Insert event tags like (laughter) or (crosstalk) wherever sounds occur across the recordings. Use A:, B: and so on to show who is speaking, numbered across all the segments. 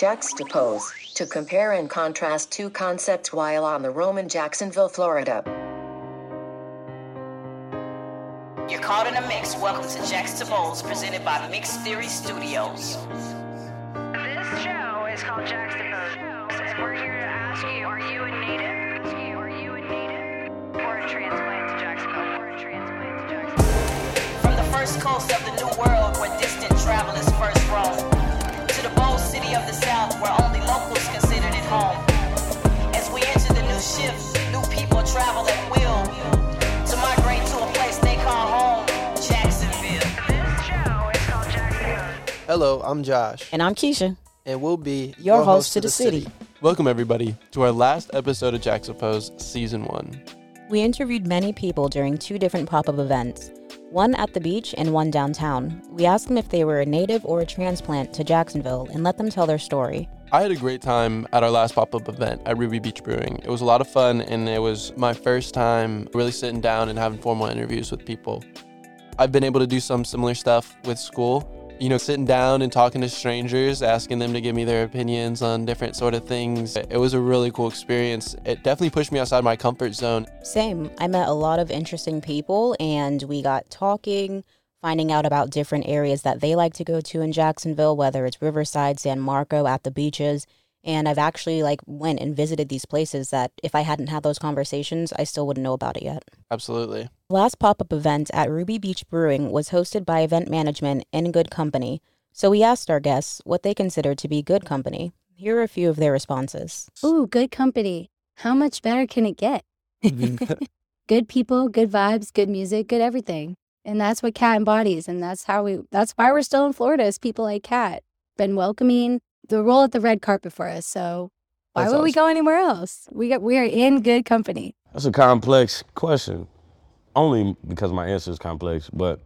A: Juxtapose, to compare and contrast two concepts while on the roam in Jacksonville, Florida.
B: You're caught in a mix. Welcome to Juxtapose, presented by Mixed Theory Studios.
C: This show is called Juxtapose, and we're here to ask you: Are you a native? Are you a native or a transplant to Jacksonville? Or a transplant to Jacksonville?
B: From the first coast of the new world
D: Hello, I'm Josh,
E: And I'm Keisha.
D: and we'll be
E: Your host to the city.
D: Welcome, everybody, to our last episode of Jaxtapose Season 1.
E: We interviewed many people during two different pop up events one at the beach and one downtown. We asked them if they were a native or a transplant to Jacksonville and let them tell their story.
D: I had a great time at our last pop up event at Ruby Beach Brewing. It was a lot of fun, and it was my first time really sitting down and having formal interviews with people. I've been able to do some similar stuff with school. You know, sitting down and talking to strangers, asking them to give me their opinions on different sort of things. It was a really cool experience. It definitely pushed me outside my comfort zone.
E: Same. I met a lot of interesting people and we got talking, finding out about different areas that they like to go to in Jacksonville, whether it's Riverside, San Marco, at the beaches. And I've actually like went and visited these places that if I hadn't had those conversations, I still wouldn't know about it yet.
D: Absolutely.
E: Last pop up event at Ruby Beach Brewing was hosted by event management In Gud Company. So we asked our guests what they considered to be good company. Here are a few of their responses.
F: Ooh, good company. How much better can it get? (laughs) (laughs) good people, good vibes, good music, good everything. And that's what Cat embodies. And that's how we, that's why we're still in Florida is people like Cat. Been welcoming the roll at the red carpet for us. So why
D: That's
F: would we go anywhere else? We got, we are in good company.
G: That's a complex question. Only because my answer is complex, but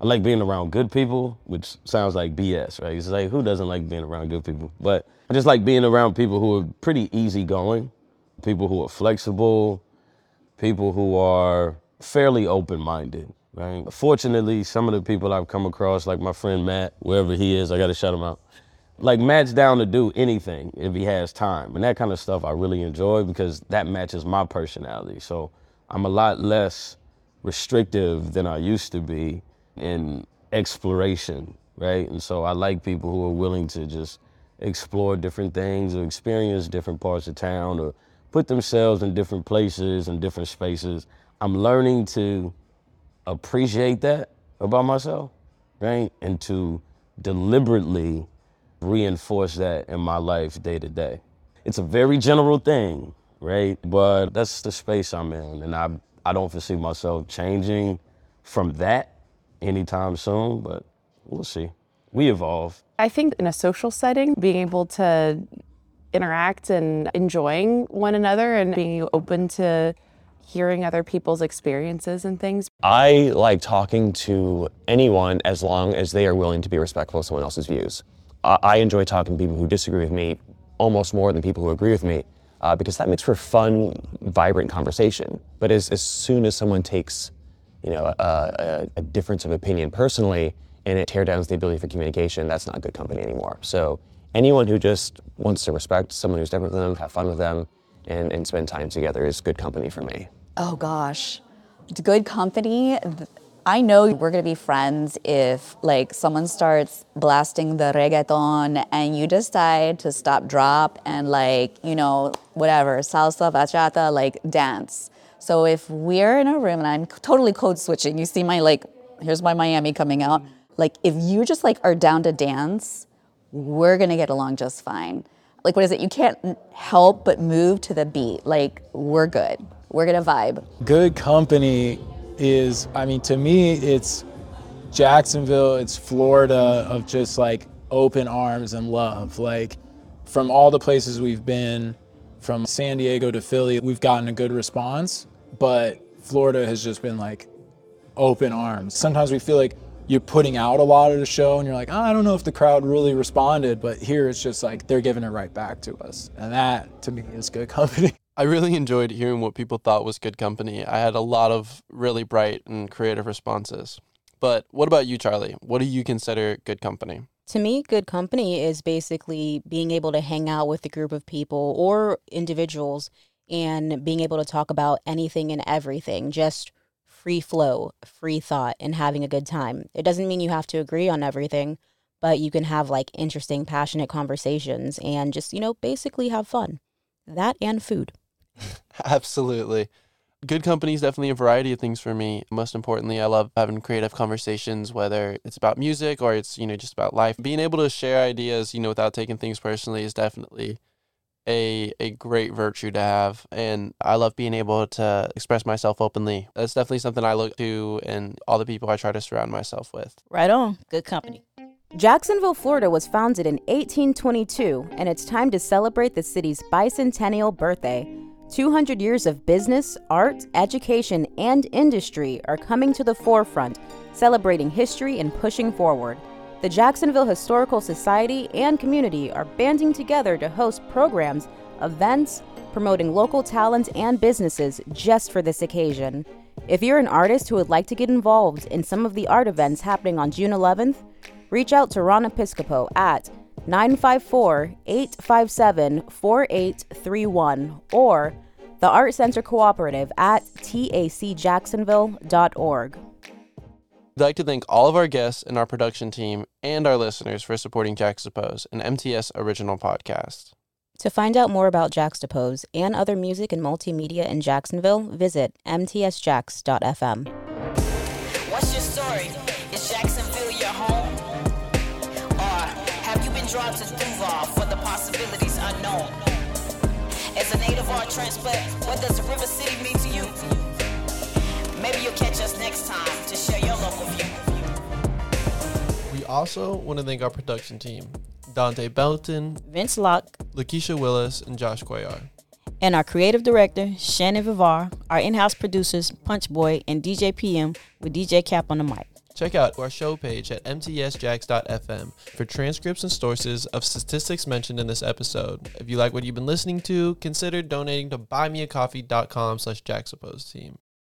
G: I like being around good people, which sounds like BS, right? It's like who doesn't like being around good people? But I just like being around people who are pretty easygoing, people who are flexible, people who are fairly open-minded, right? Fortunately, some of the people I've come across, like my friend Matt, wherever he is, I got to shut him out. Like Matt's down to do anything if he has time, and that kind of stuff I really enjoy because that matches my personality. So I'm a lot less restrictive than I used to be in exploration, right? And so I like people who are willing to just explore different things or experience different parts of town or put themselves in different places and different spaces. I'm learning to appreciate that about myself, right? And to deliberately reinforce that in my life day to day. It's a very general thing, right? But that's the space I'm in. And I, I don't foresee myself changing from that anytime soon, but we'll see. We evolve.
H: I think in a social setting, being able to interact and enjoying one another and being open to hearing other people's experiences and things.
I: I like talking to anyone as long as they are willing to be respectful of someone else's views. I enjoy talking to people who disagree with me almost more than people who agree with me uh, because that makes for fun, vibrant conversation. But as, as soon as someone takes, you know, a, a, a difference of opinion personally and it tear downs the ability for communication, that's not good company anymore. So anyone who just wants to respect someone who's different than them, have fun with them, and, and spend time together is good company for me.
J: Oh gosh, good company. I know we're gonna be friends if like someone starts blasting the reggaeton and you decide to stop, drop, and like you know whatever salsa, bachata, like dance. So if we're in a room and I'm totally code switching, you see my like here's my Miami coming out. Like if you just like are down to dance, we're gonna get along just fine. Like what is it? You can't help but move to the beat. Like we're good. We're gonna vibe.
K: good company is i mean to me it's jacksonville it's florida of just like open arms and love. Like from all the places we've been from san diego to philly we've gotten a good response but florida has just been like open arms. Sometimes we feel like you're putting out a lot of the show and you're like oh, i don't know if the crowd really responded but here it's just like they're giving it right back to us. And that to me is good company (laughs)
D: I really enjoyed hearing what people thought was good company. I had a lot of really bright and creative responses. But what about you, Charlee? What do you consider good company?
E: To me, good company is basically being able to hang out with a group of people or individuals and being able to talk about anything and everything, just free flow, free thought, and having a good time. It doesn't mean you have to agree on everything, but you can have like interesting, passionate conversations and just, you know, basically have fun. That and food. (laughs)
D: Absolutely. Good company is definitely a variety of things for me. Most importantly, I love having creative conversations, whether it's about music or it's, you know, just about life. Being able to share ideas, you know, without taking things personally is definitely a a great virtue to have. And I love being able to express myself openly. That's definitely something I look to and all the people I try to surround myself with.
L: Right on. Good company.
E: Jacksonville, Florida was founded in 1822, and it's time to celebrate the city's bicentennial birthday. 200 years of business, art, education, and industry are coming to the forefront, celebrating history and pushing forward. The Jacksonville Historical Society and community are banding together to host programs, events, promoting local talents and businesses just for this occasion. If you're an artist who would like to get involved in some of the art events happening on June 11th, reach out to Ron Episcopo at 954 857 4831 or the Art Center Cooperative at tacjacksonville.org.
D: I'd like to thank all of our guests and our production team and our listeners for supporting Jaxtapose, an MTS original podcast.
E: To find out more about Jaxtapose and other music and multimedia in Jacksonville, visit mtsjax.fm.
B: What's your story? Is Jacksonville your home? Or have you been drawn to Duval for the possibilities unknown? As a native art transplant, what does River City mean to you? Maybe you'll catch us next time to share your local view.
D: We also want to thank our production team Dante Belton,
L: Vince Locke,
D: Lakeisha Willis, and Josh Cuellar.
L: and our creative director, Shannon Vivar, our in house producers, Punch Boy, and DJ PM with DJ Cap on the mic.
D: Check out our show page at mtsjax.fm for transcripts and sources of statistics mentioned in this episode. If you like what you've been listening to, consider donating to buymeacoffee.com slash jaxtapose team.